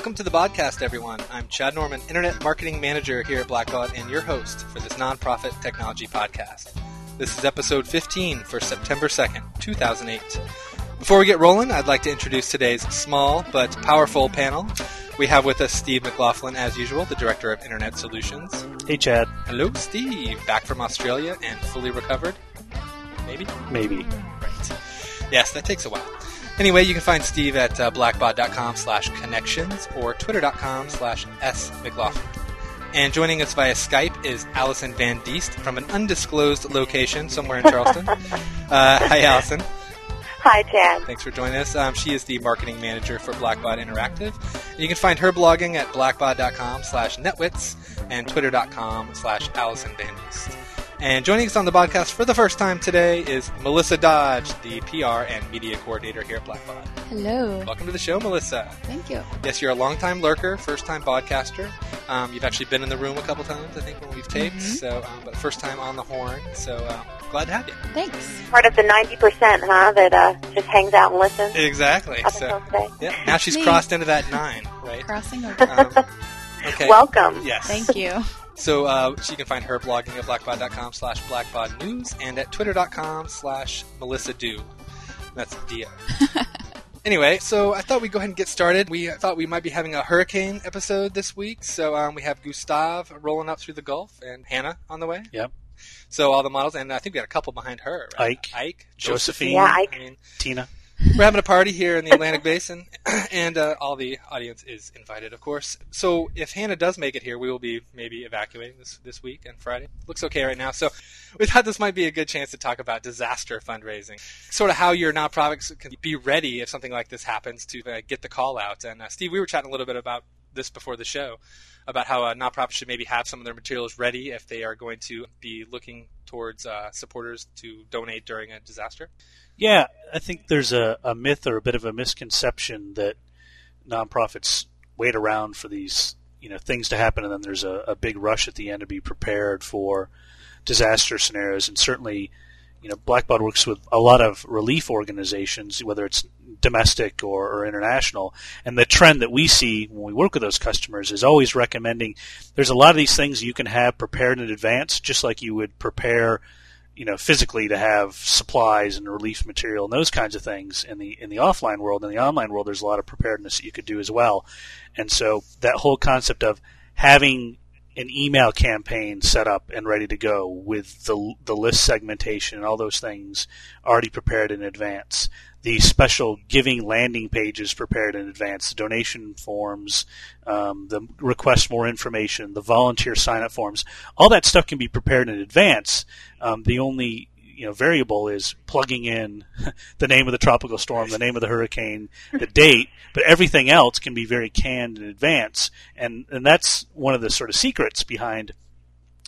Welcome to the Baudcast, everyone. I'm Chad Norman, Internet Marketing Manager here at Blackbaud, and your host for this nonprofit technology podcast. This is episode 15 for September 2nd, 2008. Before we get rolling, I'd like to introduce today's small but powerful panel. We have with us Steve McLaughlin, as usual, the Director of Internet Solutions. Hey, Chad. Hello, Steve. Back from Australia and fully recovered? Maybe? Maybe. Right. Yes, that takes a while. Anyway, you can find Steve at uh, blackbaud.com slash connections or twitter.com slash s smclaughlin. And joining us via Skype is Allison Van Diest from an undisclosed location somewhere in Charleston. uh, hi, Allison. Hi, Chad. Thanks for joining us. Um, she is the marketing manager for Blackbaud Interactive. You can find her blogging at blackbaud.com slash netwits and twitter.com slash Allison Van Diest. And joining us on the Baudcast for the first time today is Melissa Dodge, the PR and media coordinator here at Blackbaud. Hello. Welcome to the show, Melissa. Thank you. Yes, you're a longtime lurker, first time podcaster. Um, you've actually been in the room a couple times, I think, when we've taped. Mhm. So, um, but first time on the horn. So um, glad to have you. Thanks. Part of the 90%, huh, that uh, just hangs out and listens Exactly. up So, until today. yeah, now she's crossed into that nine, right? Crossing over. Um, okay. Welcome. Yes. Thank you. So, uh, so you can find her blogging at blackbaud.com slash blackbaudnews and at twitter.com slash Melissa Do. That's Dio. anyway, so I thought we'd go ahead and get started. We thought we might be having a hurricane episode this week. So um, we have Gustav rolling up through the Gulf and Hannah on the way. Yep. So all the models, and I think we got a couple behind her. Right? Ike. Ike. Josephine. Yeah, Ike. I mean, Tina. We're having a party here in the Atlantic Basin, and uh, all the audience is invited, of course. So if Hannah does make it here, we will be maybe evacuating this this week and Friday. Looks okay right now. So we thought this might be a good chance to talk about disaster fundraising, sort of how your nonprofits can be ready if something like this happens to uh, get the call out. And uh, Steve, we were chatting a little bit about this before the show about how a nonprofit should maybe have some of their materials ready if they are going to be looking towards uh, supporters to donate during a disaster. Yeah, I think there's a, a myth or a bit of a misconception that nonprofits wait around for these you know things to happen and then there's a, a big rush at the end to be prepared for disaster scenarios and certainly you know Blackbaud works with a lot of relief organizations whether it's domestic or, or international. And the trend that we see when we work with those customers is always recommending there's a lot of these things you can have prepared in advance just like you would prepare you know physically to have supplies and relief material and those kinds of things in the in the offline world. In the online world there's a lot of preparedness that you could do as well. And so that whole concept of having an email campaign set up and ready to go with the the list segmentation and all those things already prepared in advance the special giving landing pages prepared in advance, the donation forms, um, the request more information, the volunteer sign up forms, all that stuff can be prepared in advance. Um, the only you know variable is plugging in the name of the tropical storm, the name of the hurricane, the date, but everything else can be very canned in advance, and and that's one of the sort of secrets behind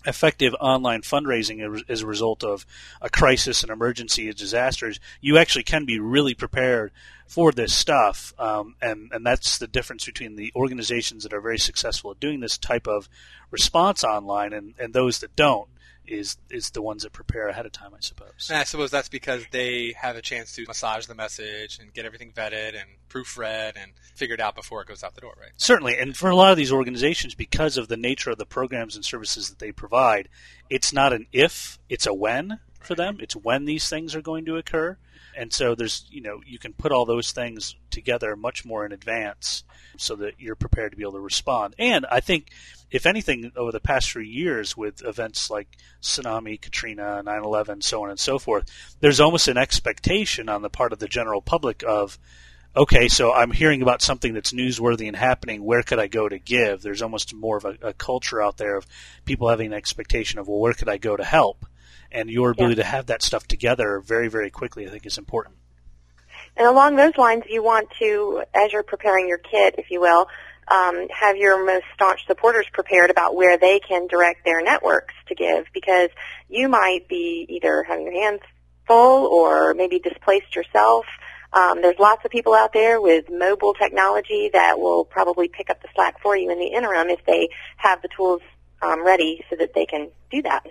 effective online fundraising as a result of a crisis, an emergency, a disasters, you actually can be really prepared for this stuff. Um, and, and that's the difference between the organizations that are very successful at doing this type of response online and, and those that don't. Is is the ones that prepare ahead of time, I suppose. And I suppose that's because they have a chance to massage the message and get everything vetted and proofread and figured out before it goes out the door, right? Certainly, and for a lot of these organizations, because of the nature of the programs and services that they provide, it's not an if, it's a when for them. It's when these things are going to occur. And so there's, you know, you can put all those things together much more in advance so that you're prepared to be able to respond. And I think, if anything, over the past few years with events like tsunami, Katrina, 9 11, so on and so forth, there's almost an expectation on the part of the general public of, okay, so I'm hearing about something that's newsworthy and happening. Where could I go to give? There's almost more of a, a culture out there of people having an expectation of, well, where could I go to help? And your ability to have that stuff together very, very quickly, I think, is important. And along those lines, you want to, as you're preparing your kit, if you will, um, have your most staunch supporters prepared about where they can direct their networks to give because you might be either having your hands full or maybe displaced yourself. Um, there's lots of people out there with mobile technology that will probably pick up the slack for you in the interim if they have the tools um, ready so that they can do that.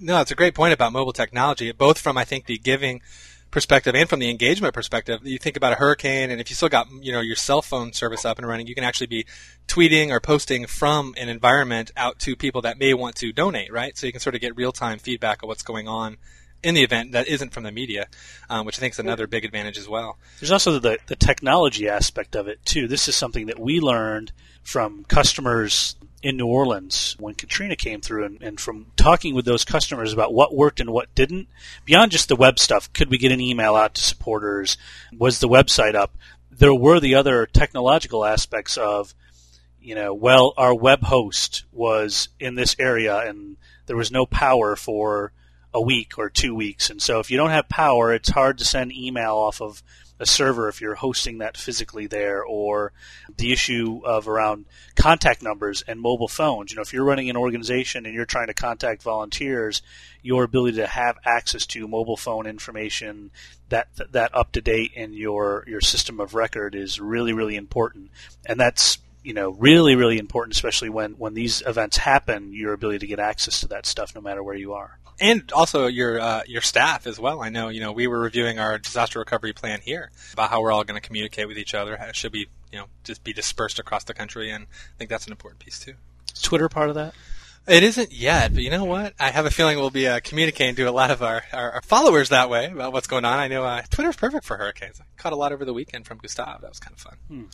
No, it's a great point about mobile technology, both from I think the giving perspective and from the engagement perspective, you think about a hurricane, and if you still got you know your cell phone service up and running, you can actually be tweeting or posting from an environment out to people that may want to donate, right? So you can sort of get real time feedback of what's going on in the event that isn't from the media, um, which I think is another big advantage as well. There's also the, the technology aspect of it too. This is something that we learned from customers in New Orleans when Katrina came through, and, and, from talking with those customers about what worked and what didn't, beyond just the web stuff, could we get an email out to supporters? Was the website up? There were the other technological aspects of, you know, well, our web host was in this area and there was no power for a week or two weeks. And so if you don't have power, it's hard to send email off of a server if you're hosting that physically there, or the issue of around contact numbers and mobile phones. You know, if you're running an organization and you're trying to contact volunteers, your ability to have access to mobile phone information that that up to date in your your system of record is really really important, and that's you know really really important, especially when when these events happen. Your ability to get access to that stuff, no matter where you are and also your uh, your staff as well. I know you know we were reviewing our disaster recovery plan here about how we're all going to communicate with each other. It should be you know just be dispersed across the country, and I think that's an important piece too. Is Twitter part of that? It isn't yet, but you know what? I have a feeling we'll be uh, communicating to a lot of our, our, our, followers that way about what's going on. I know uh, Twitter's perfect for hurricanes. I caught a lot over the weekend from Gustav. That was kind of fun. Hmm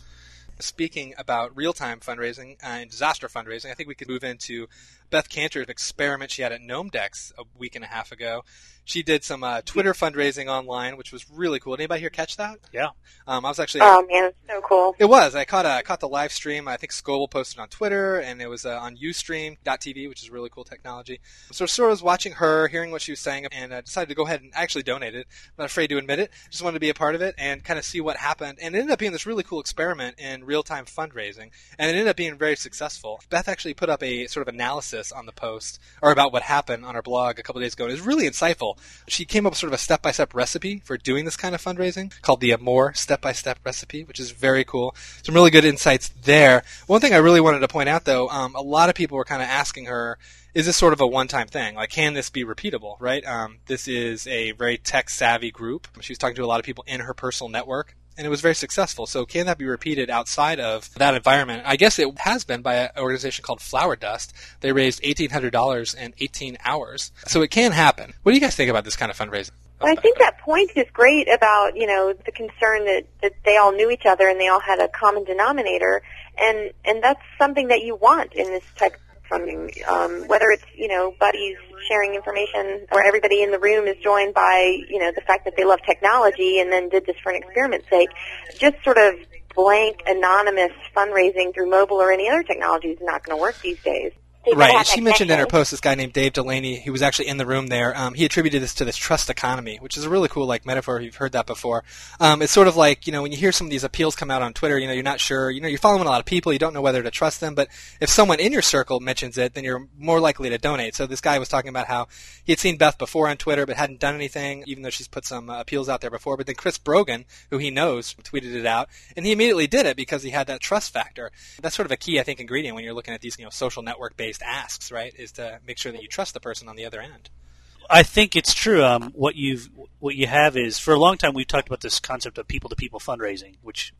speaking about real time fundraising and disaster fundraising, I think we could move into Beth Kanter's experiment she had at Gnomedex a week and a half ago. She did some uh, Twitter fundraising online, which was really cool. Did anybody here catch that? Yeah. Um, I was actually. Oh man, it's so cool. It was. I caught a, I caught the live stream. I think Scoble posted on Twitter, and it was uh, on UStream.tv, which is really cool technology. So sort of was watching her, hearing what she was saying, and uh, decided to go ahead and actually donate it. I'm not afraid to admit it. Just wanted to be a part of it and kind of see what happened. And it ended up being this really cool experiment in real time fundraising, and it ended up being very successful. Beth actually put up a sort of analysis on the post or about what happened on our blog a couple days ago. And it was really insightful. She came up with sort of a step by step recipe for doing this kind of fundraising called the Amore step by step recipe, which is very cool. Some really good insights there. One thing I really wanted to point out though, um, a lot of people were kind of asking her, is this sort of a one-time thing? Like, can this be repeatable? Right? Um, this is a very tech-savvy group. She was talking to a lot of people in her personal network, and it was very successful. So can that be repeated outside of that environment? I guess it has been by an organization called Flower Dust. They raised $1,800 in 18 hours. So it can happen. What do you guys think about this kind of fundraising? I think that point is great about, you know, the concern that, that they all knew each other and they all had a common denominator. And, and that's something that you want in this type funding, um, whether it's, you know, buddies sharing information or everybody in the room is joined by, you know, the fact that they love technology and then did this for an experiment's sake. Just sort of blank, anonymous fundraising through mobile or any other technology is not going to work these days right. She mentioned in her post this guy named Dave Delaney, who was actually in the room there. Um, he attributed this to this trust economy, which is a really cool like metaphor. You've heard that before. Um, it's sort of like you know when you hear some of these appeals come out on Twitter, you know you're not sure. You know you're following a lot of people, you don't know whether to trust them. But if someone in your circle mentions it, then you're more likely to donate. So this guy was talking about how he had seen Beth before on Twitter, but hadn't done anything, even though she's put some uh, appeals out there before. But then Chris Brogan, who he knows, tweeted it out, and he immediately did it because he had that trust factor. That's sort of a key, I think, ingredient when you're looking at these you know social network based asks, right? right? Is to make sure that you trust the person on the other end. I think it's true. Um, what you've what you have is for a long time we've talked about this concept of people to people fundraising, which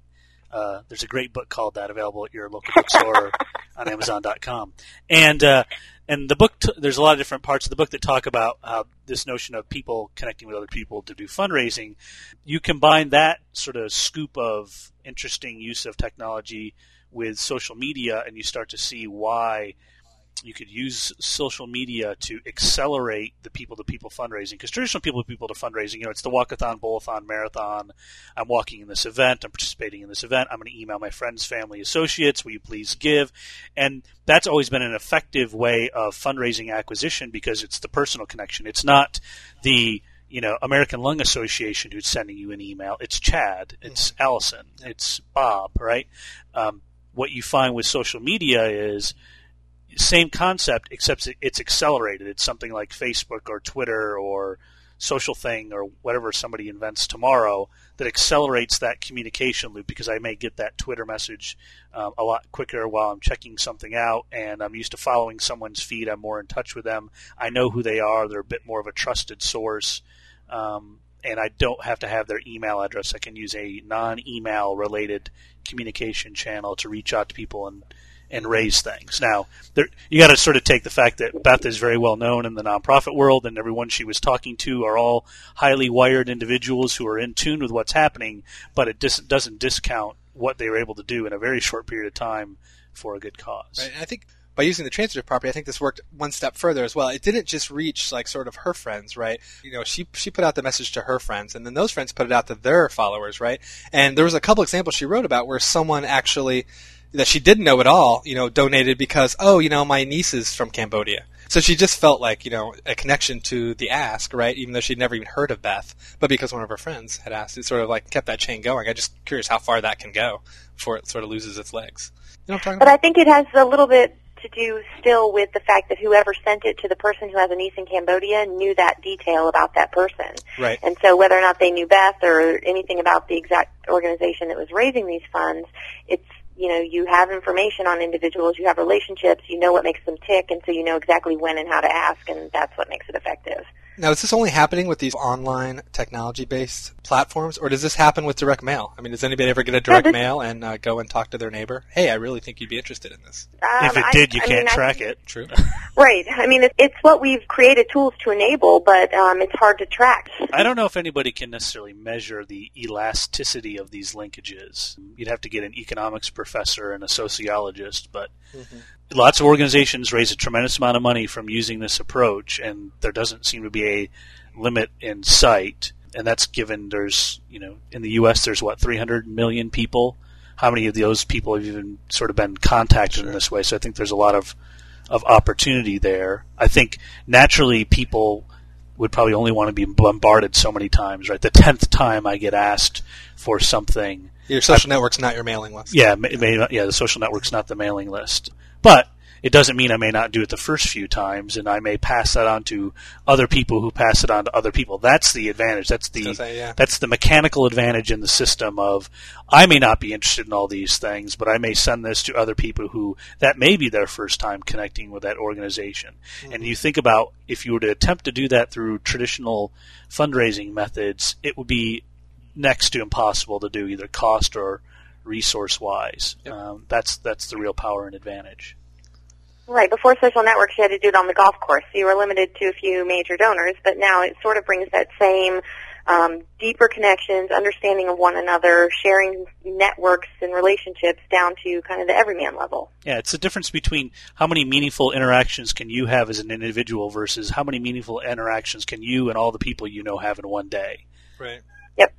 uh, there's a great book called that available at your local bookstore on Amazon.com, and uh, and the book t- there's a lot of different parts of the book that talk about uh, this notion of people connecting with other people to do fundraising. You combine that sort of scoop of interesting use of technology with social media, and you start to see why you could use social media to accelerate the people to people fundraising because traditional people to people to fundraising you know it's the walkathon bowl-a-thon marathon. I'm walking in this event. I'm participating in this event. I'm going to email my friends family associates. Will you please give? And that's always been an effective way of fundraising acquisition because it's the personal connection. It's not the you know American Lung Association who's sending you an email. It's Chad, it's mm-hmm. Allison, it's Bob, right? Um, what you find with social media is same concept, except it's accelerated. It's something like Facebook or Twitter or social thing or whatever somebody invents tomorrow that accelerates that communication loop because I may get that Twitter message um, a lot quicker while I'm checking something out and I'm used to following someone's feed. I'm more in touch with them. I know who they are. They're a bit more of a trusted source. Um, and I don't have to have their email address. I can use a non-email related communication channel to reach out to people and and raise things. Now, there, you got to sort of take the fact that Beth is very well known in the nonprofit world, and everyone she was talking to are all highly wired individuals who are in tune with what's happening. But it dis- doesn't discount what they were able to do in a very short period of time for a good cause. Right. I think by using the transitive property, I think this worked one step further as well. It didn't just reach like sort of her friends, right? You know, she she put out the message to her friends, and then those friends put it out to their followers, right? And there was a couple examples she wrote about where someone actually that she didn't know at all, you know, donated because oh, you know, my niece is from Cambodia. So she just felt like, you know, a connection to the ask, right? Even though she'd never even heard of Beth, but because one of her friends had asked, it sort of like kept that chain going. I'm just curious how far that can go before it sort of loses its legs. You know what I'm talking But about? I think it has a little bit to do still with the fact that whoever sent it to the person who has a niece in Cambodia knew that detail about that person. Right. And so whether or not they knew Beth or anything about the exact organization that was raising these funds, it's you know, you have information on individuals, you have relationships, you know what makes them tick, and so you know exactly when and how to ask, and that's what makes it effective. Now, is this only happening with these online technology-based platforms, or does this happen with direct mail? I mean, does anybody ever get a direct this- mail and uh, go and talk to their neighbor? Hey, I really think you'd be interested in this. Um, if it did, you I can't mean, I- track it. True. Right. I mean, it's, it's what we've created tools to enable, but um, it's hard to track. I don't know if anybody can necessarily measure the elasticity of these linkages. You'd have to get an economics professor and a sociologist, but lots of organizations raise a tremendous amount of money from using this approach, and there doesn't seem to be a limit in sight. And that's given there's, you know, in the U.S. there's what 300 million people. How many of those people have even sort of been contacted in this way? So I think there's a lot of of opportunity there. I think naturally people would probably only want to be bombarded so many times, right? The tenth time I get asked for something, Your social network's not your mailing list. yeah, may yeah, the social network's not the mailing list, but it doesn't mean I may not do it the first few times, and I may pass that on to other people who pass it on to other people. That's the advantage. That's the say, yeah. that's the mechanical advantage in the system of I may not be interested in all these things, but I may send this to other people who that may be their first time connecting with that organization. And you think about if you were to attempt to do that through traditional fundraising methods, it would be next to impossible to do either cost or resource wise. Yep. Um, that's that's the real power and advantage. Right. Before social networks, you had to do it on the golf course. So you were limited to a few major donors, but now it sort of brings that same um, deeper connections, understanding of one another, sharing networks and relationships down to kind of the everyman level. Yeah, it's the difference between how many meaningful interactions can you have as an individual versus how many meaningful interactions can you and all the people you know have in one day. Right. Yep.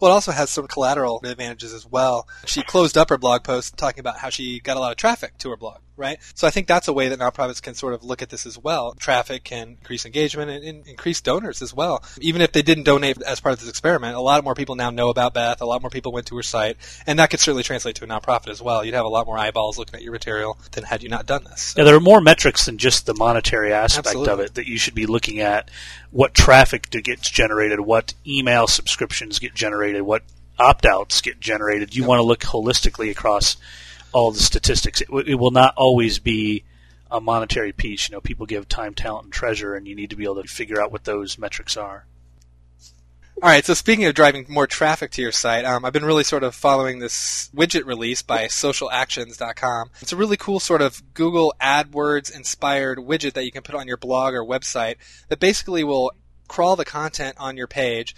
Well, it also has some collateral advantages as well. She closed up her blog post talking about how she got a lot of traffic to her blog, right? So I think that's a way that nonprofits can sort of look at this as well. Traffic can increase engagement and, and increase donors as well. Even if they didn't donate as part of this experiment, a lot more people now know about Beth. A lot more people went to her site, and that could certainly translate to a nonprofit as well. You'd have a lot more eyeballs looking at your material than had you not done this. Yeah, there are more metrics than just the monetary aspect of it that you should be looking at. What traffic gets generated, what email subscriptions get generated, what opt-outs get generated. You want to look holistically across all the statistics. It, it will not always be a monetary piece. You know, people give time, talent, and treasure, and you need to be able to figure out what those metrics are. All right. So speaking of driving more traffic to your site, um, I've been really sort of following this widget release by SocialActions.com. It's a really cool sort of Google AdWords inspired widget that you can put on your blog or website that basically will crawl the content on your page.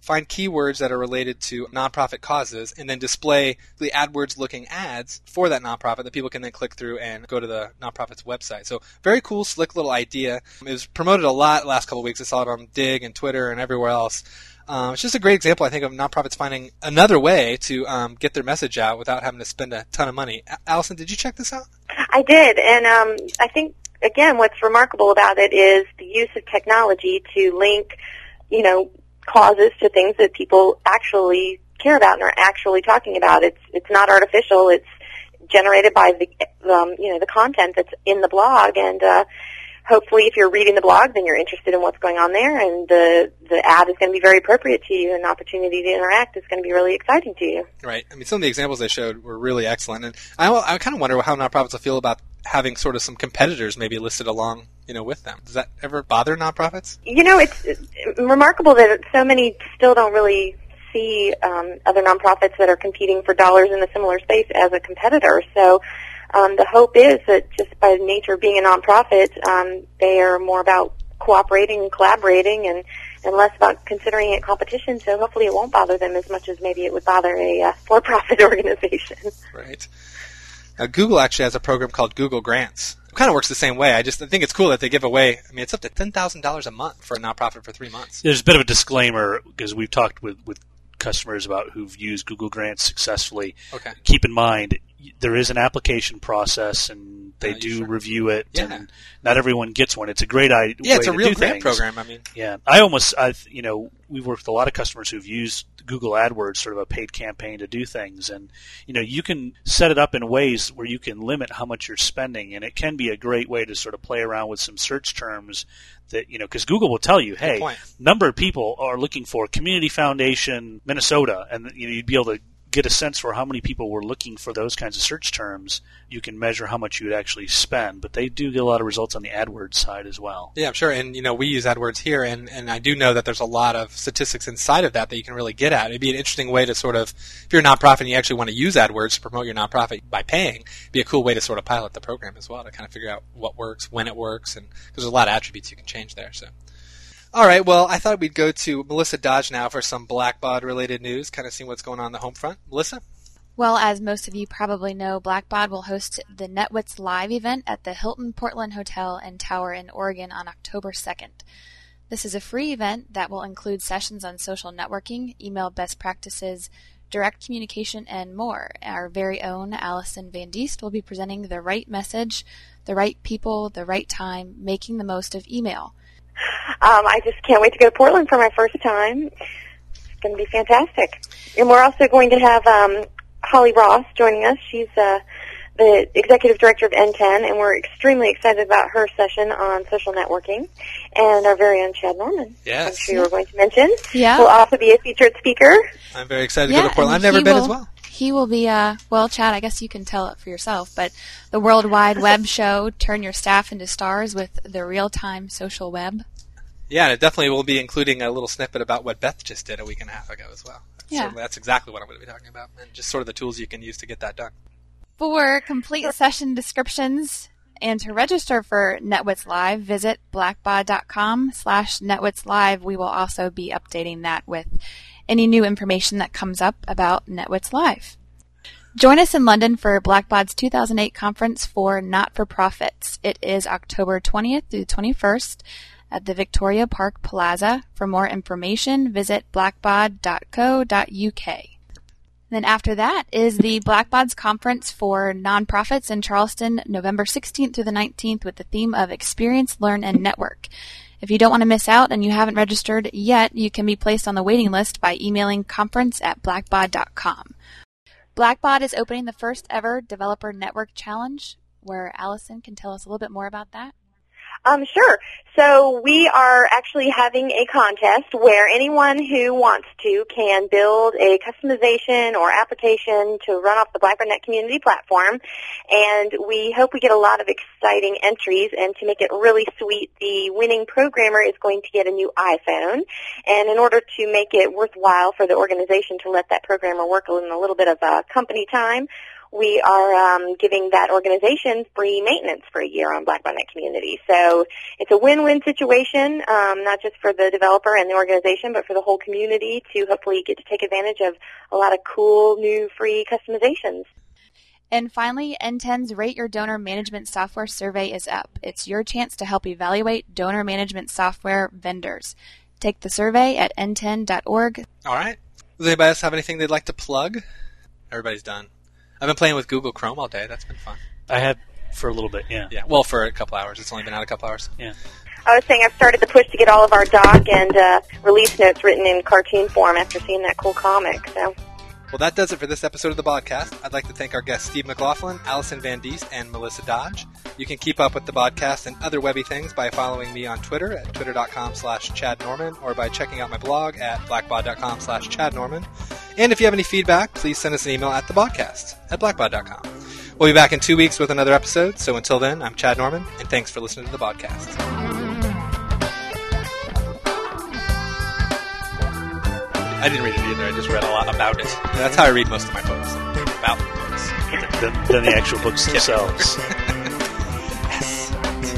Find keywords that are related to nonprofit causes and then display the AdWords looking ads for that nonprofit that people can then click through and go to the nonprofit's website. So very cool, slick little idea. It was promoted a lot last couple weeks. I saw it on Digg and Twitter and everywhere else. Um, it's just a great example, I think, of nonprofits finding another way to um, get their message out without having to spend a ton of money. Allison, did you check this out? I did, and um, I think again, what's remarkable about it is the use of technology to link, you know, causes to things that people actually care about and are actually talking about. It's it's not artificial. It's generated by the um, you know the content that's in the blog, and uh, hopefully, if you're reading the blog, then you're interested in what's going on there, and the the ad is going to be very appropriate to you, and the opportunity to interact is going to be really exciting to you. Right. I mean, some of the examples they showed were really excellent, and I, I kind of wonder how nonprofits will feel about having sort of some competitors maybe listed along you know, with them. Does that ever bother nonprofits? You know, it's, remarkable that so many still don't really see um, other nonprofits that are competing for dollars in a similar space as a competitor. So um, the hope is that just by the nature of being a nonprofit, um, they are more about cooperating and collaborating and, and less about considering it competition. So hopefully it won't bother them as much as maybe it would bother a uh, for-profit organization. Right. Now, Google actually has a program called Google Grants. It kind of works the same way. I just I think it's cool that they give away. I mean, it's up to ten thousand dollars a month for a nonprofit for three months. There's a bit of a disclaimer because we've talked with, with customers about who've used Google Grants successfully. Okay. Keep in mind there is an application process and they Uh, do sure. review it Yeah. and not everyone gets one. It's a great idea. Yeah, it's a real grant things. program. I mean, Yeah, I almost, I you know, we've worked with a lot of customers who've used Google AdWords, sort of a paid campaign to do things, and you know, you can set it up in ways where you can limit how much you're spending, and it can be a great way to sort of play around with some search terms that you know, because Google will tell you, hey, number of people are looking for Community Foundation Minnesota, and you know, you'd be able to get a sense for how many people were looking for those kinds of search terms. You can measure how much you would actually spend, but they do get a lot of results on the AdWords side as well. Yeah, I'm sure. And you know, we use AdWords here, and, and I do know that there's a lot of statistics inside of that that you can really get at. It'd be an interesting way to sort of, if you're a nonprofit and you actually want to use AdWords to promote your nonprofit by paying, be a cool way to sort of pilot the program as well to kind of figure out what works, when it works, and because there's a lot of attributes you can change there. So. All right, well, I thought we'd go to Melissa Dodge now for some Blackbaud related news, kind of seeing what's going on in the home front. Melissa? Well, as most of you probably know, Blackbaud will host the NetWits Live event at the Hilton Portland Hotel and Tower in Oregon on October 2nd. This is a free event that will include sessions on social networking, email best practices, direct communication, and more. Our very own Allison Van Diest will be presenting the right message, the right people, the right time, making the most of email. Um, I just can't wait to go to Portland for my first time. It's going to be fantastic. And we're also going to have um, Holly Ross joining us. She's uh, the executive director of NTEN, and we're extremely excited about her session on social networking. And our very own Chad Norman, Yes. I'm sure you were going to mention, Yeah. will also be a featured speaker. I'm very excited to Yeah, go to Portland. I've never been will- as well. He will be, uh, well, Chad, I guess you can tell it for yourself, but the World Wide Web show, Turn Your Staff into Stars with the real time social web. Yeah, and it definitely will be including a little snippet about what Beth just did a week and a half ago as well. That's, Yeah. that's exactly what I'm going to be talking about, and just sort of the tools you can use to get that done. For complete session descriptions and to register for NetWits Live, visit blackbaud.com slash NetWits Live. We will also be updating that with any new information that comes up about NetWits Live. Join us in London for Blackbaud's 2008 conference for not-for-profits. It is October 20th through 21st at the Victoria Park Plaza. For more information, visit blackbaud.co.uk. Then after that is the Blackbaud's Conference for Nonprofits in Charleston, November 16th through the 19th with the theme of Experience, Learn, and Network. If you don't want to miss out and you haven't registered yet, you can be placed on the waiting list by emailing conference at blackbaud.com. Blackbaud is opening the first ever Developer Network Challenge, where Allison can tell us a little bit more about that. Um, sure. So we are actually having a contest where anyone who wants to can build a customization or application to run off the Blackbaud NetCommunity platform. And we hope we get a lot of exciting entries. And to make it really sweet, the winning programmer is going to get a new iPhone. And in order to make it worthwhile for the organization to let that programmer work in a little bit of uh, company time, we are um, giving that organization free maintenance for a year on Blackbaud NetCommunity. So it's a win-win situation, um, not just for the developer and the organization, but for the whole community to hopefully get to take advantage of a lot of cool new free customizations. And finally, NTEN's Rate Your Donor Management Software Survey is up. It's your chance to help evaluate donor management software vendors. Take the survey at nten.org. All right. Does anybody else have anything they'd like to plug? Everybody's done. I've been playing with Google Chrome all day. That's been fun. I had for a little bit, yeah. Yeah. Well, for a couple hours. It's only been out a couple hours. Yeah. I was saying I've started the push to get all of our doc and uh, release notes written in cartoon form after seeing that cool comic. So Well, that does it for this episode of the Baudcast. I'd like to thank our guests Steve McLaughlin, Allison Van Diest, and Melissa Dodge. You can keep up with the Baudcast and other webby things by following me on Twitter at twitter.com slash Chad Norman or by checking out my blog at blackbaud.com slash Chad Norman. And if you have any feedback, please send us an email at thebaudcast at blackbaud.com. We'll be back in two weeks with another episode. So until then, I'm Chad Norman, and thanks for listening to the Baudcast. I didn't read it either. I just read a lot about it. That's how I read most of my books. About books. than, than the actual books themselves.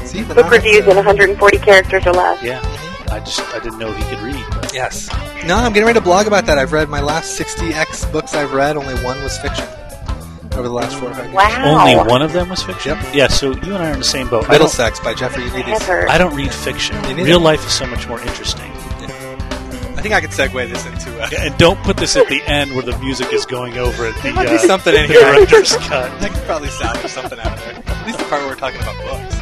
See, the Book non- reviews in 140 characters or less. Yeah, I just I didn't know he could read. But Yes. No, I'm getting ready to blog about that. I've read my last 60x books I've read. Only one was fiction over the last four or five years. Wow. only one of them was fiction. Yep. Yeah, so you and I are in the same boat. I don't, Middlesex by Jeffrey Eugenides. I don't read fiction. Real life is so much more interesting. I think I could segue this into. Uh, Yeah, and don't put this at the end where the music is going over at the There might be uh, something in here. director's cut. I could probably salvage something out of there. At least the part where we're talking about books.